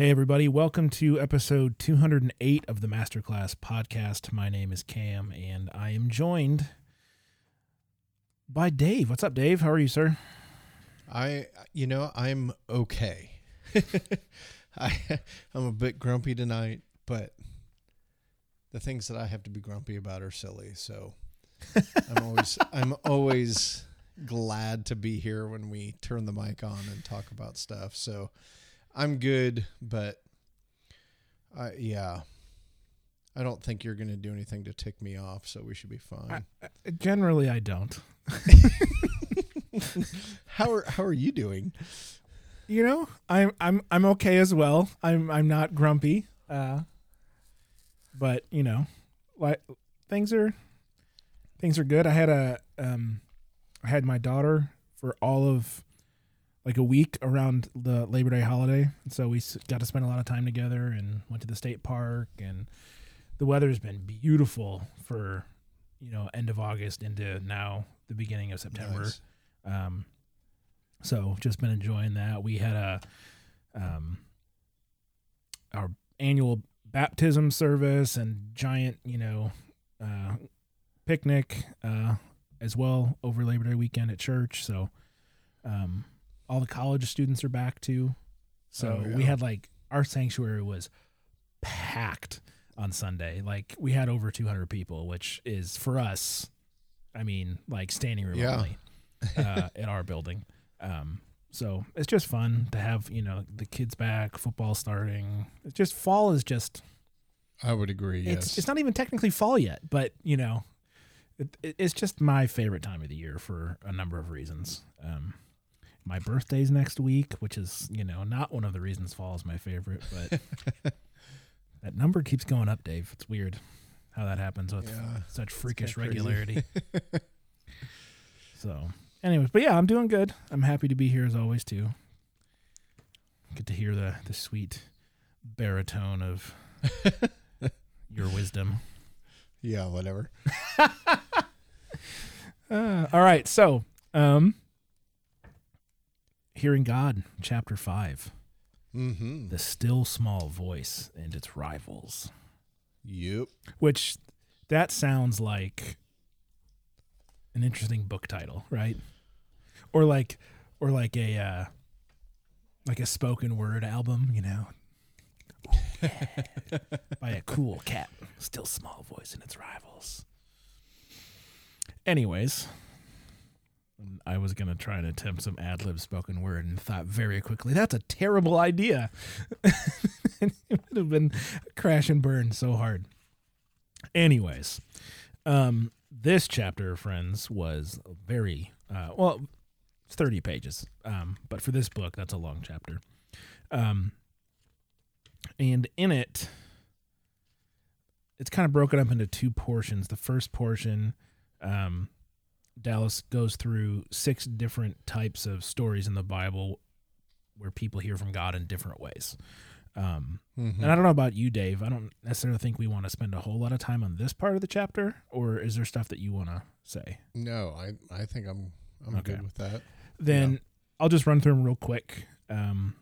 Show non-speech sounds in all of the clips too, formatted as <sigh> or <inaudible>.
Hey, everybody. Welcome to episode 208 of the Masterclass podcast. My name is Cam, and I am joined by Dave. What's up, Dave? How are you, sir? I, you know, I'm okay. <laughs> I, I'm a bit grumpy tonight, but the things that I have to be grumpy about are silly. So I'm always, <laughs> I'm always glad to be here when we turn the mic on and talk about stuff. So I'm good, but I, yeah, I don't think you're going to do anything to tick me off. So we should be fine. I, I, generally, I don't. <laughs> how are how are you doing? You know, I'm I'm I'm okay as well. I'm I'm not grumpy. Uh, but you know, like things are things are good. I had a um, I had my daughter for all of like a week around the Labor Day holiday, so we got to spend a lot of time together and went to the state park. And the weather's been beautiful for you know end of August into now the beginning of September. Nice. Um, so just been enjoying that. We had a um, our annual baptism service and giant, you know, uh, picnic uh, as well over Labor Day weekend at church. So um, all the college students are back too. So oh, yeah. we had like our sanctuary was packed on Sunday. Like we had over 200 people, which is for us, I mean, like standing room yeah. only uh, <laughs> at our building. Um, so it's just fun to have you know the kids back, football starting. It's just fall is just. I would agree. It's yes. it's not even technically fall yet, but you know, it, it's just my favorite time of the year for a number of reasons. Um, my birthday's next week, which is you know not one of the reasons fall is my favorite, but <laughs> that number keeps going up, Dave. It's weird how that happens with yeah, such freakish regularity. <laughs> so anyways, but yeah, I'm doing good. I'm happy to be here as always too. Get to hear the the sweet baritone of <laughs> your wisdom. Yeah, whatever. uh, all right, so um, hearing God, chapter 5 mm-hmm. the still small voice and its rivals. Yep. Which that sounds like an interesting book title, right? Or like or like a uh like a spoken word album, you know. yeah. <laughs> By a cool cat, still small voice and its rivals. Anyways, I was gonna try and attempt some ad lib spoken word and thought very quickly that's a terrible idea. <laughs> it would have been crash and burn so hard. Anyways, um, this chapter, friends, was very uh, well, it's thirty pages. Um, but for this book, that's a long chapter. Um, and in it, it's kind of broken up into two portions. The first portion, um, Dallas goes through six different types of stories in the Bible where people hear from God in different ways. Um, mm-hmm. And I don't know about you, Dave. I don't necessarily think we want to spend a whole lot of time on this part of the chapter, or is there stuff that you want to say? No, I I think I'm I'm okay. good with that. Then yeah. I'll just run through them real quick. Um,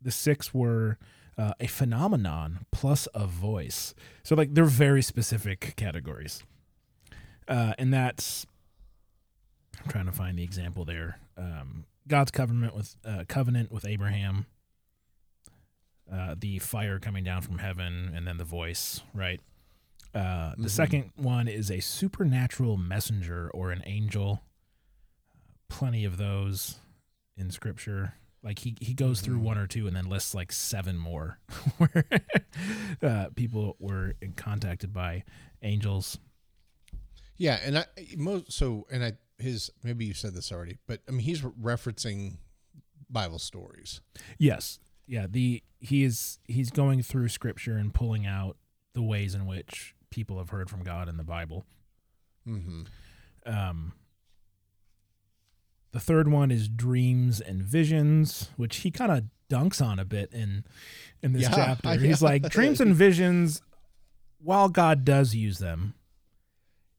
the six were uh, a phenomenon plus a voice, so like they're very specific categories, uh, and that's I'm trying to find the example there. Um, God's covenant with uh, covenant with Abraham uh, the fire coming down from heaven, and then the voice, right? Uh, the mm-hmm. second one is a supernatural messenger or an angel. plenty of those in scripture. Like he, he goes mm-hmm. through one or two and then lists like seven more <laughs> where uh, people were contacted by angels. Yeah, and I most so and I his maybe you said this already, but I mean he's referencing Bible stories. Yes, yeah the he is he's going through scripture and pulling out the ways in which people have heard from god in the bible mm-hmm. um the third one is dreams and visions which he kind of dunks on a bit in in this yeah, <laughs> chapter he's yeah. like dreams and visions while god does use them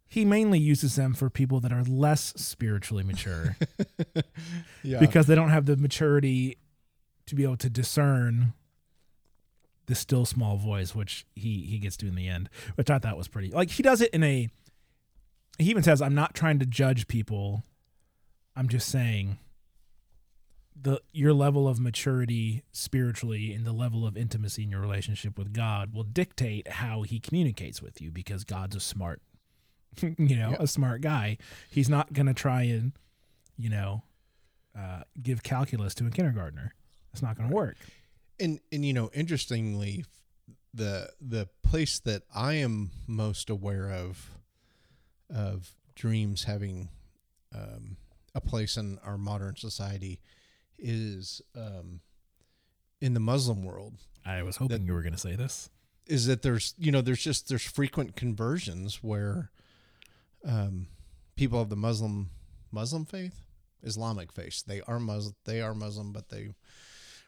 he mainly uses them for people that are less spiritually mature <laughs> yeah. because they don't have the maturity to be able to discern the still small voice, which he he gets to in the end, which I thought was pretty. Like he does it in a. He even says, "I'm not trying to judge people. I'm just saying." The your level of maturity spiritually and the level of intimacy in your relationship with God will dictate how He communicates with you because God's a smart, <laughs> you know, Yeah. a smart guy. He's not gonna try and, you know, uh, give calculus to a kindergartner. It's not gonna work. And and you know, interestingly, the the place that I am most aware of of dreams having um, a place in our modern society is um, in the Muslim world. I was hoping That- you were going to say this. Is that there's you know there's just there's frequent conversions where um, people of the Muslim Muslim faith, Islamic faith, they are Muslim, they are Muslim, but they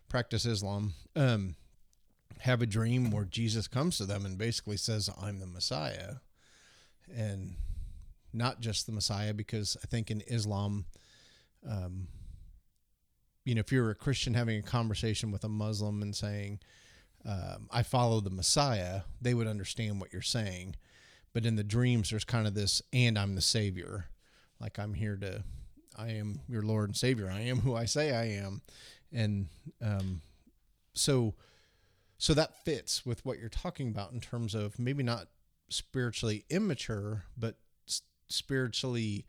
practice Islam. Um, have a dream where Jesus comes to them and basically says, "I'm the Messiah," and not just the Messiah, because I think in Islam, um, you know, if you're a Christian having a conversation with a Muslim and saying, um, "I follow the Messiah," they would understand what you're saying. But in the dreams, there's kind of this, "and I'm the Savior," like I'm here to, I am your Lord and Savior. I am who I say I am, and um, so so that fits with what you're talking about in terms of maybe not spiritually immature but spiritually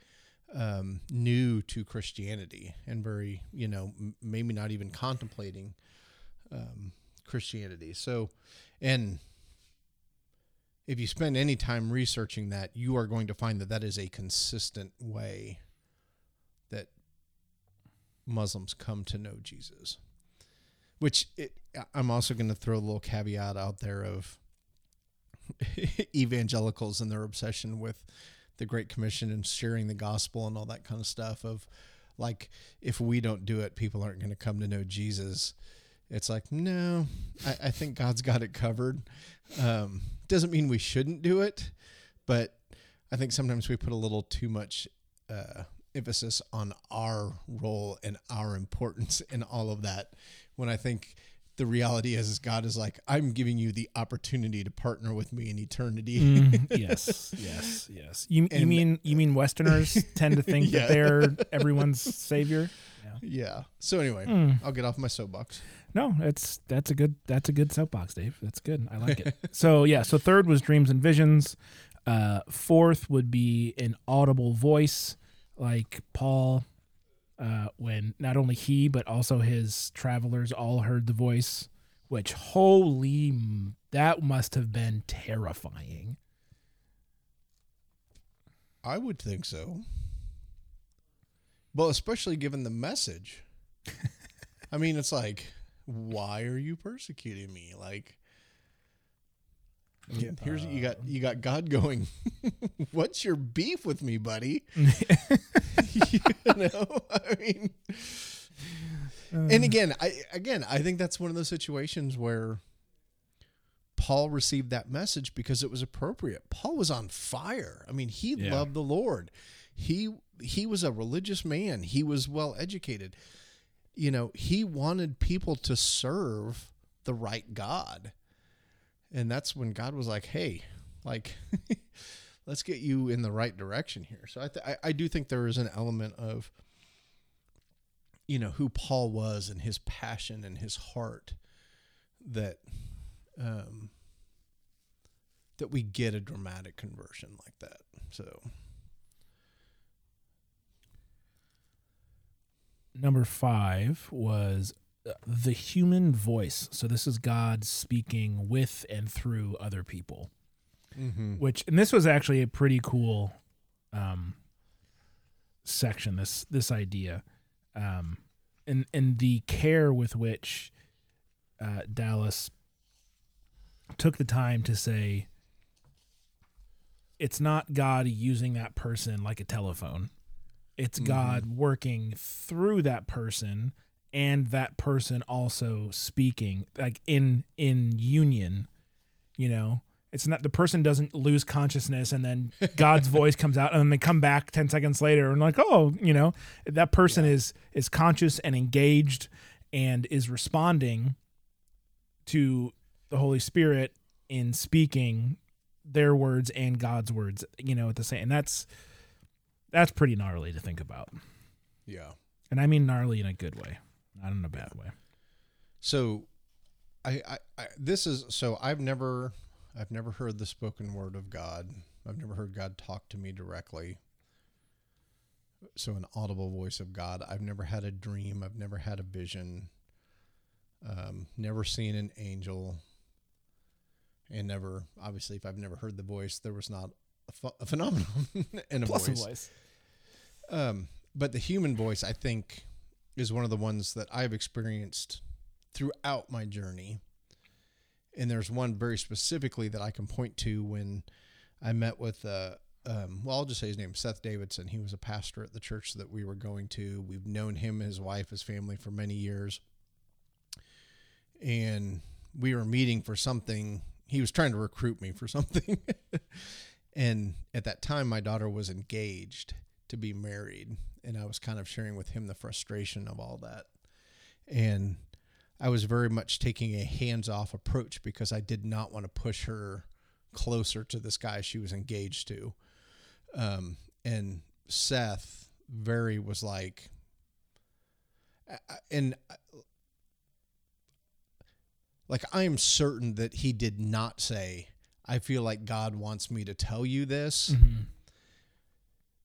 um, new to christianity and very you know maybe not even contemplating um, christianity. So and if you spend any time researching that you are going to find that that is a consistent way that muslims come to know jesus which it, I'm also going to throw a little caveat out there of <laughs> evangelicals and their obsession with the Great Commission and sharing the gospel and all that kind of stuff. Of like, if we don't do it, people aren't going to come to know Jesus. It's like, no, I, I think God's got it covered. Um, doesn't mean we shouldn't do it, but I think sometimes we put a little too much uh, emphasis on our role and our importance <laughs> in all of that when I think the reality is, is God is like, I'm giving you the opportunity to partner with me in eternity. Mm, <laughs> yes, yes, yes. You, you mean you mean Westerners <laughs> tend to think Yeah. that they're everyone's savior? yeah. So anyway, Mm. I'll get off my soapbox. No, it's that's a good that's a good soapbox, Dave. That's good. I like it. <laughs> so yeah, so third was dreams and visions. Uh, fourth would be an audible voice, like Paul, uh, when not only he but also his travelers all heard the voice. Which holy, that must have been terrifying. I would think so. Well, especially given the message. <laughs> I mean, it's like, why are you persecuting me? Like, mean, here's you got um, you got God going. <laughs> What's your beef with me, buddy? <laughs> you know, <laughs> I mean, and uh. again, I again, I think that's one of those situations where Paul received that message because it was appropriate. Paul was on fire. I mean, he Yeah. loved the Lord. He he was a religious man. He was well educated. You know, he wanted people to serve the right God. And that's when God was like, "Hey, like <laughs> let's get you in the right direction here." So I th- I, I do think there is an element of you know who Paul was and his passion and his heart that um, that we get a dramatic conversion like that. So number five was uh, the human voice. So this is God speaking with and through other people. mm-hmm. Which and this was actually a pretty cool um, section. This this idea, um, and and the care with which uh, Dallas took the time to say. It's not God using that person like a telephone it's Mhm. God working through that person and that person also speaking like in in union you know it's not the person doesn't lose consciousness and then <laughs> God's voice comes out and then they come back 10 seconds later and like oh you know that person Yeah. is is conscious and engaged and is responding to the Holy Spirit in speaking their words and God's words, you know, at the same. And that's that's pretty gnarly to think about. Yeah. And I mean gnarly in a good way, not in a bad way. So, I, I, I this is so I've never I've never heard the spoken word of God. I've never heard God talk to me directly. So an audible voice of God. I've never had a dream. I've never had a vision. Um, never seen an angel. And never, obviously, if I've never heard the voice, there was not a, ph- a phenomenon <laughs> in a Plus voice. a voice. Um, but the human voice, I think, is one of the ones that I've experienced throughout my journey. And there's one very specifically that I can point to when I met with, uh, um, well, I'll just say his name, Seth Davidson. He was a pastor at the church that we were going to. We've known him, his wife, his family for many years. And we were meeting for something. He was trying to recruit me for something. <laughs> and at that time, my daughter was engaged to be married. And I was kind of sharing with him the frustration of all that. And I was very much taking a hands off approach because I did not want to push her closer to this guy she was engaged to. Um, and Seth very was like, and like I am certain that he did not say, I feel like God wants me to tell you this Mhm.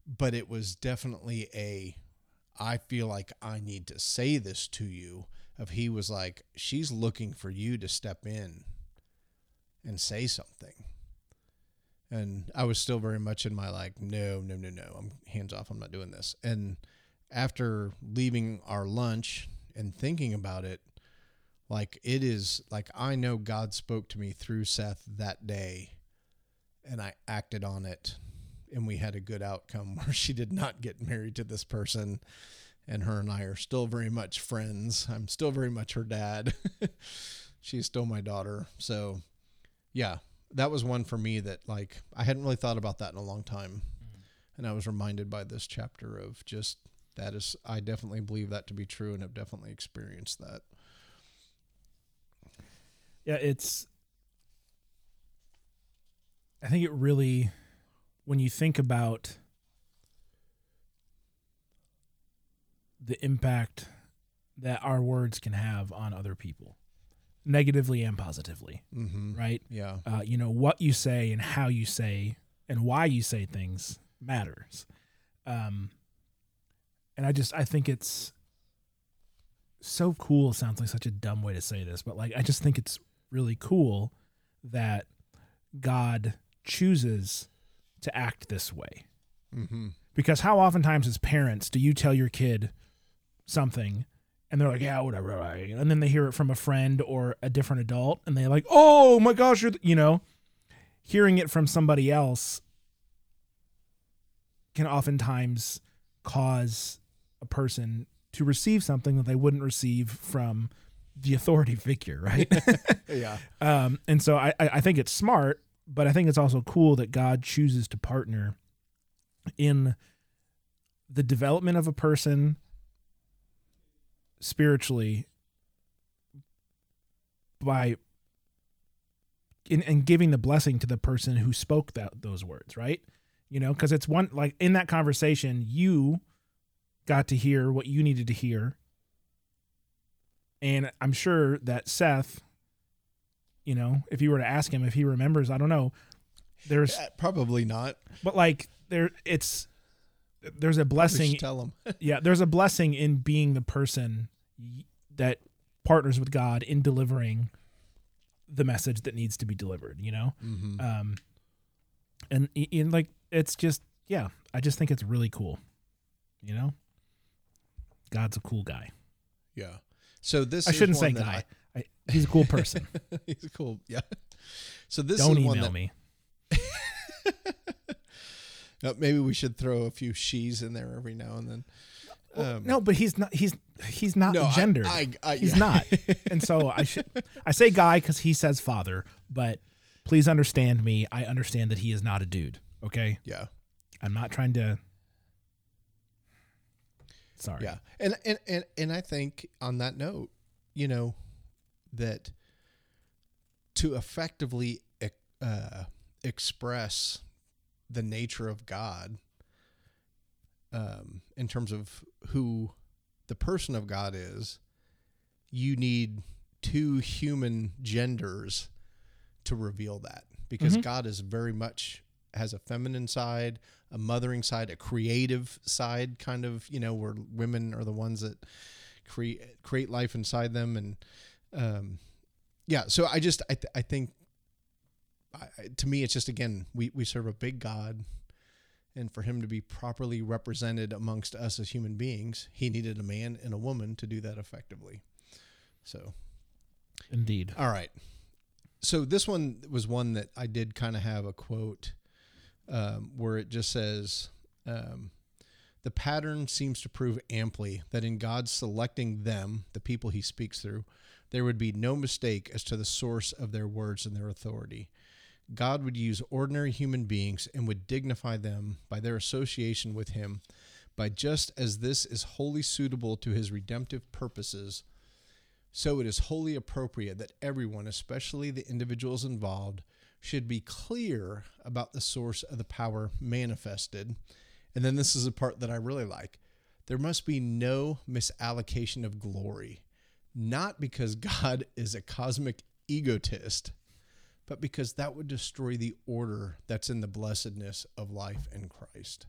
but it was definitely a I feel like I need to say this to you of he was like she's looking for you to step in and say something. And I was still very much in my like no no no no I'm hands off I'm not doing this. And after leaving our lunch and thinking about it like it is like I know God spoke to me through Seth that day and I acted on it and we had a good outcome <laughs> where she did not get married to this person and her and I are still very much friends. I'm still very much her dad. <laughs> She's still my daughter. So, yeah, that was one for me that like I hadn't really thought about that in a long time. Mm-hmm. And I was reminded by this chapter of just that is I definitely believe that to be true and have definitely experienced that. Yeah, it's. I think it really, when you think about the impact that our words can have on other people, negatively and positively, Mhm. right? Yeah. uh, you know what you say and how you say and why you say things matters um and i just i think it's so cool sounds like such a dumb way to say this but like i just think it's really cool that god chooses to act this way Mhm. because how oftentimes as parents do you tell your kid something and they're like yeah whatever right?" and then they hear it from a friend or a different adult and they're like oh my gosh you're you know hearing it from somebody else can oftentimes cause a person to receive something that they wouldn't receive from the authority figure right <laughs> <laughs> Yeah. um, and so I, I think it's smart, but I think it's also cool that God chooses to partner in the development of a person spiritually by in, and giving the blessing to the person who spoke that those words, right? You know, because it's one like in that conversation, you got to hear what you needed to hear. And I'm sure that Seth, you know, if you were to ask him if he remembers, I don't know. There's Uh, Probably not. but like there it's there's a blessing tell him. <laughs> yeah, there's a blessing in being the person that partners with God in delivering the message that needs to be delivered, you know? mm-hmm. Um and in like it's just yeah, I just think it's really cool. You know? God's a cool guy. yeah. So this I shouldn't say guy. I, he's a cool person. <laughs> He's a cool, yeah. So this Don't email that me. <laughs> maybe we should throw a few she's in there every now and then. Um, no, but he's not he's he's not no, I- gendered. I, I, he's yeah. not. And so I <laughs> should I say guy cuz he says father, but please understand me. I understand that he is not a dude, okay? yeah, I'm not trying to Sorry. yeah, and, and and and I think on that note, you know, that to effectively uh, express the nature of God um, in terms of who the person of God is, you need two human genders to reveal that because Mhm. God is very much has a feminine side, a mothering side, a creative side, kind of, you know, where women are the ones that create create life inside them and um yeah, so I just I th- I think I, to me it's just again we we serve a big God and for him to be properly represented amongst us as human beings, he needed a man and a woman to do that effectively. So Indeed. all right. So this one was one that I did kind of have a quote um, where it just says, um, "The pattern seems to prove amply that in God selecting them, the people He speaks through, there would be no mistake as to the source of their words and their authority. God would use ordinary human beings and would dignify them by their association with Him." By just as this is wholly suitable to his redemptive purposes, so it is wholly appropriate that everyone, especially the individuals involved, should be clear about the source of the power manifested. And then this is a part that I really like. There must be no misallocation of glory, not because <laughs> God is a cosmic egotist, but because that would destroy the order that's in the blessedness of life in Christ.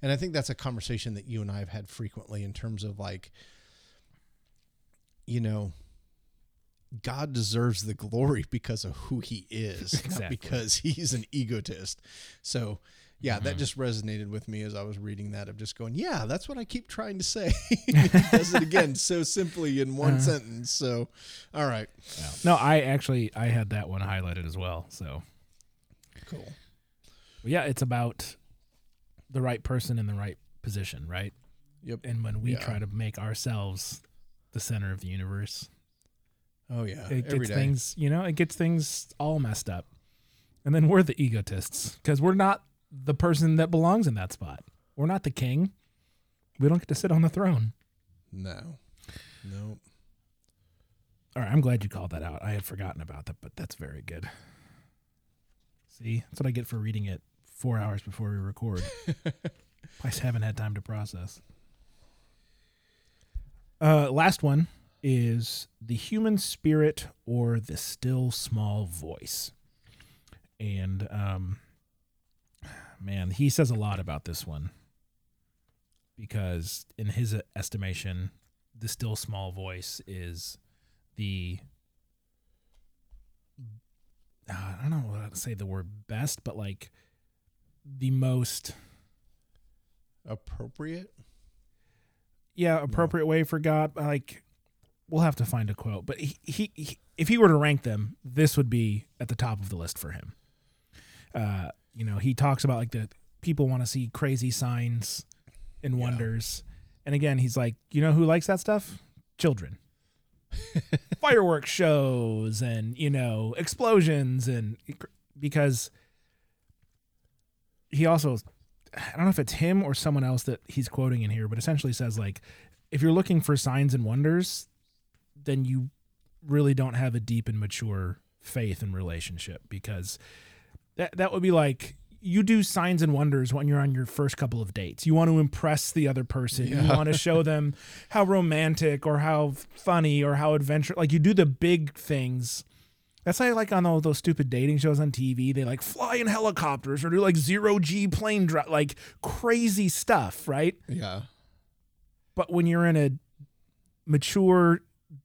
And I think that's a conversation that you and I have had frequently in terms of like, you know, God deserves the glory <laughs> because of who he is, not because he's an egotist. So, yeah, that Mhm. just resonated with me as I was reading that of just going, yeah, that's what I keep trying to say. <laughs> he does it again <laughs> so simply in one Uh. sentence. So, all right, No, I actually I had that one highlighted as well. So cool. yeah, it's about the right person in the right position, right? Yep. And when we Yeah. try to make ourselves the center of the universe, Oh yeah, it every gets day. things, you know, it gets things all messed up. And then we're the egotists because we're not the person that belongs in that spot. We're not the king. We don't get to sit on the throne. No, no. All right, I'm glad you called that out. I had forgotten about that, but that's very good. See, that's what I get for reading it four hours before we record. <laughs> I just haven't had time to process. Uh, last one is the human spirit or the still small voice. And um, man, he says a lot about this one because, in his estimation, the still small voice is the uh, I don't know how to say the word best, but like the most Appropriate. yeah appropriate way for God. Like we'll have to find a quote, but he, he, he if he were to rank them, this would be at the top of the list for him. Uh, you know, he talks about like the people want to see crazy signs and Yeah. wonders, and again, he's like, you know, who likes that stuff? Children. <laughs> Fireworks shows and you know explosions and because he also I don't know if it's him or someone else that he's quoting in here, but essentially says like, if you're looking for signs and wonders, then you really don't have a deep and mature faith and relationship because that that would be like you do signs and wonders when you're on your first couple of dates. You want to impress the other person. You want to show them <laughs> how romantic or how funny or how adventurous. like you do the big things. That's why like on all those stupid dating shows on TV, they like fly in helicopters or do like zero G plane drive, like crazy stuff, right? Yeah. But when you're in a mature,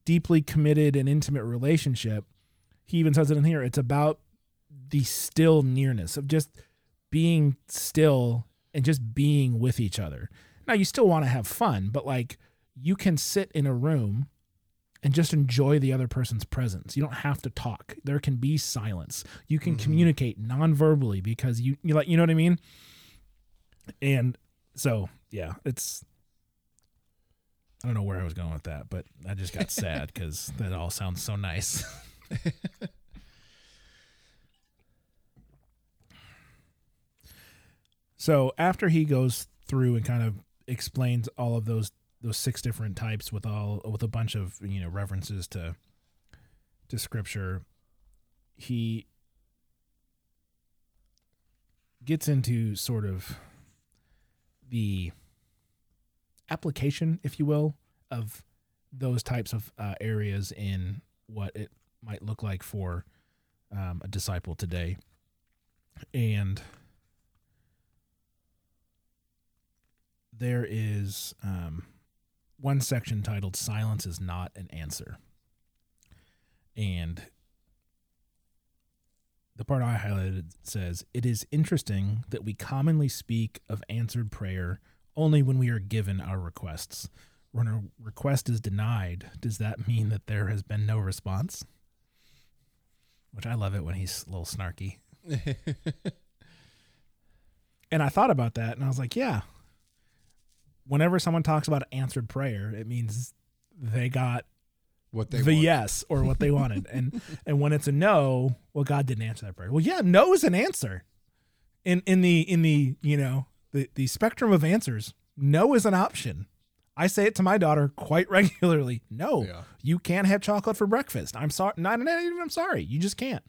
deeply committed, and intimate relationship, he even says it in here. It's about the still nearness of just being still and just being with each other. Now, you still want to have fun, but like you can sit in a room and just enjoy the other person's presence. You don't have to talk. There can be silence. You can Mhm. communicate non-verbally because you you like you know what I mean? And so, yeah, it's I don't know where I was going with that, but I just got sad cuz <laughs> that all sounds so nice. <laughs> so, after he goes through and kind of explains all of those those six different types with all with a bunch of, you know, references to to scripture, he gets into sort of the application, if you will, of those types of uh, areas in what it might look like for um, a disciple today. And there is um, one section titled Silence is Not an Answer. And the part I highlighted says, It is interesting that we commonly speak of answered prayer only when we are given our requests. When a request is denied, does that mean that there has been no response? Which I love it when he's a little snarky. <laughs> and I thought about that and I was like, yeah. Whenever someone talks about answered prayer, it means they got what they the yes or what they wanted. <laughs> and and when it's a no, well, God didn't answer that prayer. Well, yeah, no is an answer. In in the in the you know the the spectrum of answers, no is an option. I say it to my daughter quite <laughs> regularly. No, Yeah. you can't have chocolate for breakfast. I'm sorry. Not, not even. I'm sorry. You just can't.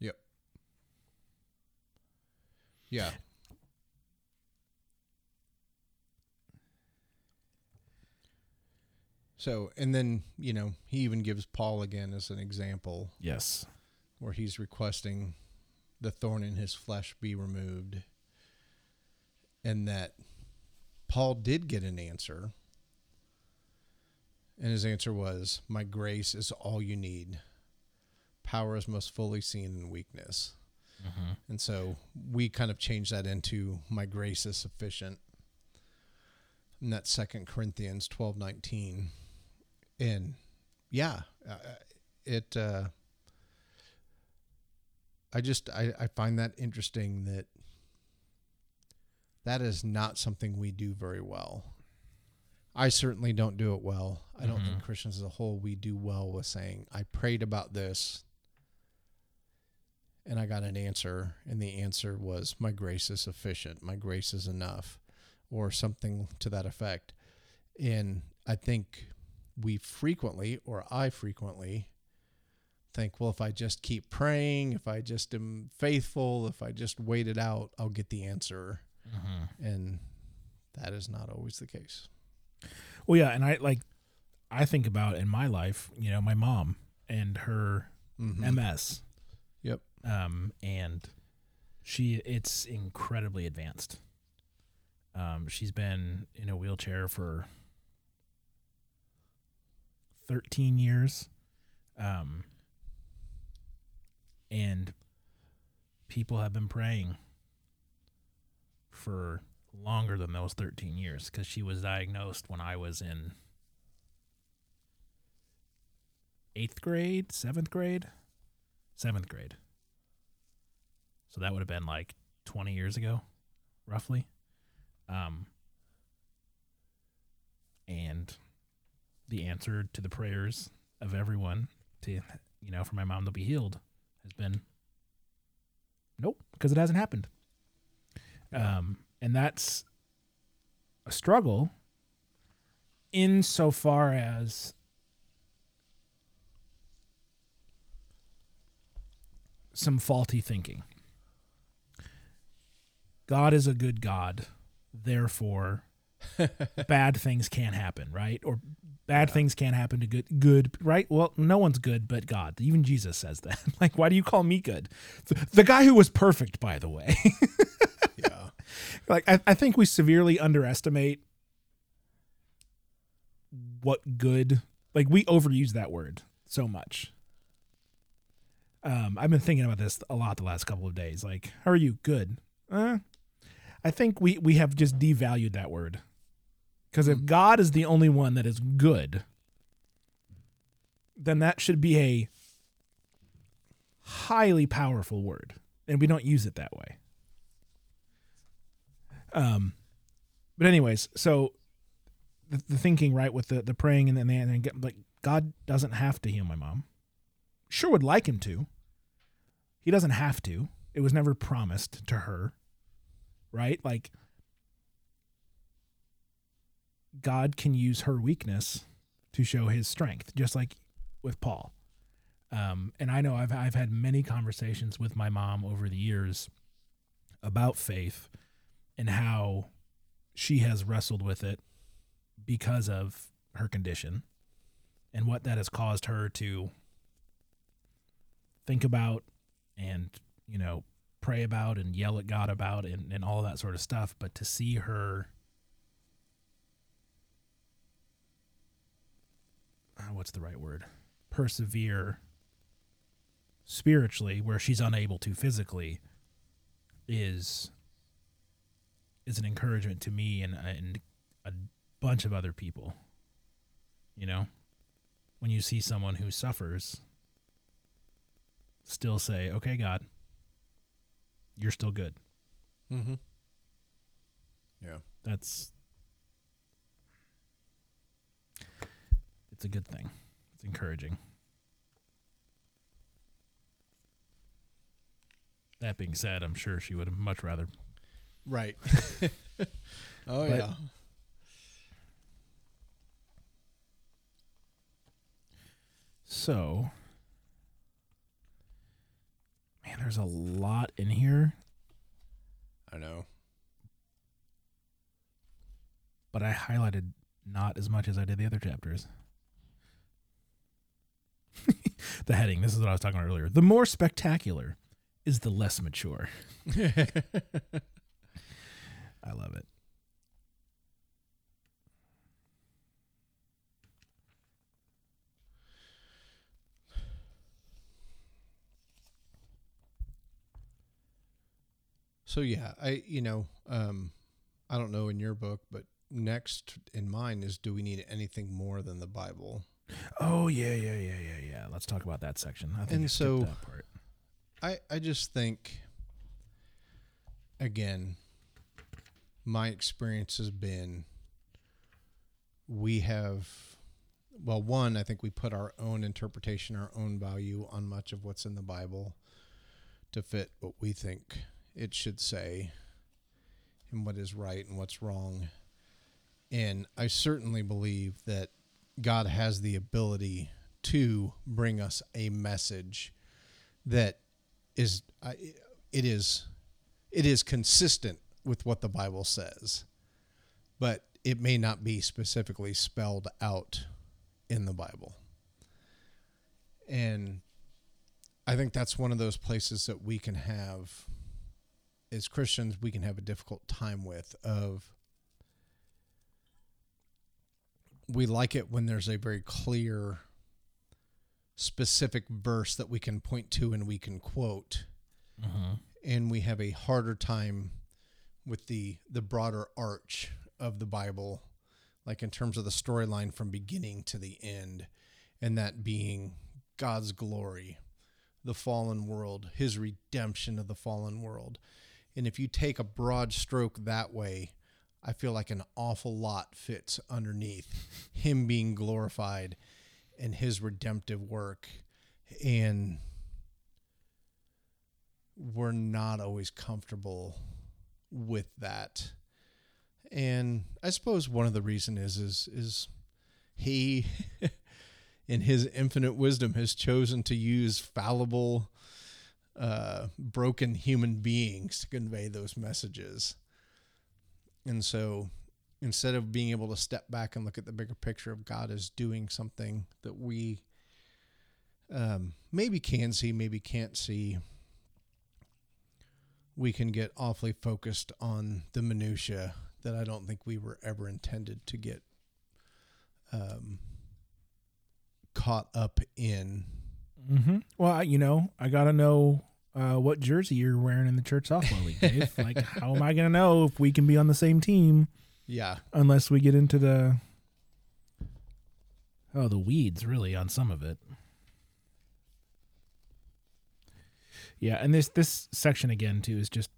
Yep. Yeah. So, and then, you know, he even gives Paul again as an example Yes. where he's requesting the thorn in his flesh be removed. And that Paul did get an answer. And his answer was, My grace is all you need. Power is most fully seen in weakness. And so we kind of changed that into my grace is sufficient. And that's Second Corinthians twelve nineteen. And yeah, uh, it, uh, I just, I, I find that interesting that that is not something we do very well. I certainly don't do it well. I don't think mm-hmm. Christians as a whole, we do well with saying, I prayed about this and I got an answer, and the answer was, My grace is sufficient, my grace is enough, or something to that effect. And I think we frequently, or I frequently, think, well, if I just keep praying, if I just am faithful, if I just wait it out, I'll get the answer. And that is not always the case. Well, yeah, and I like. I think about in my life, you know, my mom and her Mhm. MS. Yep. um, and she it's incredibly advanced. Um, she's been in a wheelchair for thirteen years, um, and people have been praying for longer than those thirteen years because she was diagnosed when I was in eighth grade, seventh grade, seventh grade. So that would have been like 20 years ago, roughly. Um, and the answer to the prayers of everyone to, you know, for my mom to be healed has been nope, because it hasn't happened. Um, and that's a struggle insofar as some faulty thinking. God is a good God, therefore <laughs> bad things can't happen, right? Or bad things can't happen to good good, right? Well, no one's good but God. Even Jesus says that. <laughs> like why do you call me good? The, the guy who was perfect, by the way. <laughs> Yeah. like I, I think we severely underestimate what good like we overuse that word so much um i've been thinking about this a lot the last couple of days like how are you good uh, i think we we have just devalued that word because if god is the only one that is good then that should be a highly powerful word and we don't use it that way um, but anyways, so the, the thinking right with the the praying and then and get like God doesn't have to heal my mom. Sure would like him to. He doesn't have to. It was never promised to her. Right? Like God can use her weakness to show his strength, just like with Paul. Um, and I know I've I've had many conversations with my mom over the years about faith and how she has wrestled with it because of her condition and what that has caused her to think about and you know pray about and yell at God about and, and all that sort of stuff but to see her what's the right word persevere spiritually where she's unable to physically is is an encouragement to me and and a bunch of other people you know when you see someone who suffers still say okay god you're still good Mm-hmm. Yeah. that's it's a good thing it's encouraging that being said i'm sure she would have much rather Right. <laughs> <laughs> oh yeah. So, man, there's a lot in here, I know. but I highlighted not as much as I did the other chapters. <laughs> the heading, this is what I was talking about earlier. The more spectacular is the less mature. <laughs> I love it. So yeah, I you know, um I don't know in your book, but next in mine is do we need anything more than the Bible? Oh yeah, yeah, yeah, yeah, yeah. Let's talk about that section. I think And I so- that part. I I just think again my experience has been we have well one I think we put our own interpretation our own value on much of what's in the Bible to fit what we think it should say and what is right and what's wrong and I certainly believe that God has the ability to bring us a message that is it is it is consistent with what the Bible says, but it may not be specifically spelled out in the Bible. And I think that's one of those places that we can have as Christians we can have a difficult time with of we like it when there's a very clear specific verse that we can point to and we can quote Mm-hmm. and we have a harder time with the the broader arch of the bible like in terms of the storyline from beginning to the end and that being god's glory the fallen world his redemption of the fallen world and if you take a broad stroke that way i feel like an awful lot fits underneath him being glorified and his redemptive work. And we're not always comfortable with that. And i suppose one of the reason is is is he <laughs> in his infinite wisdom has chosen to use fallible uh broken human beings to convey those messages and so instead of being able to step back and look at the bigger picture of god as doing something that we um, maybe can see maybe can't see we can get awfully focused on the minutia that I don't think we were ever intended to get um, caught up in. Mm-hmm. Well, you know, I gotta know uh, what jersey you're wearing in the church softball league, Dave. <laughs> like, how am I gonna know if we can be on the same team Yeah, unless we get into the oh the weeds really on some of it. Yeah, and this this section again too is just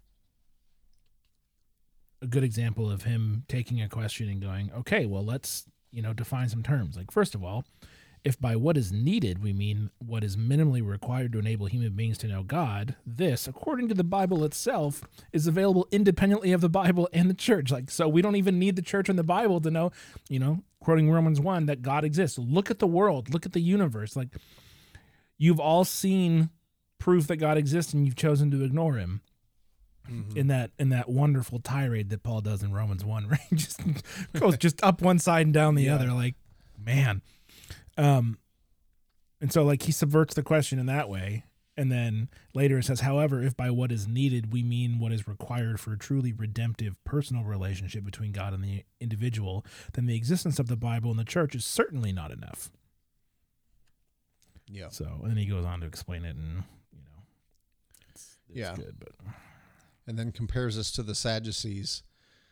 a good example of him taking a question and going, okay, well let's you know define some terms. Like first of all, if by what is needed we mean what is minimally required to enable human beings to know God, this, according to the Bible itself, is available independently of the Bible and the church. Like, so we don't even need the church and the Bible to know, you know, quoting Romans 1, that God exists. Look at the world, look at the universe. Like, you've all seen proof that God exists and you've chosen to ignore him Mhm. in that in that wonderful tirade that Paul does in Romans 1 <laughs> where he just goes just up one side and down the Yeah. other like man um and so like he subverts the question in that way and then later it says however if by what is needed we mean what is required for a truly redemptive personal relationship between God and the individual then the existence of the Bible and the church is certainly not enough yeah. so and then he goes on to explain it and you know it's, it's Yeah. good but and then compares us to the Sadducees.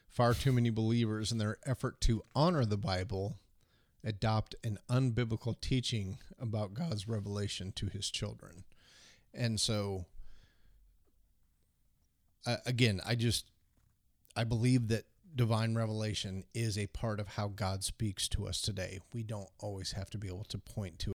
Far too many believers, in their effort to honor the Bible, adopt an unbiblical teaching about God's revelation to his children. And so, uh, again, I just, I believe that divine revelation is a part of how God speaks to us today. We don't always have to be able to point to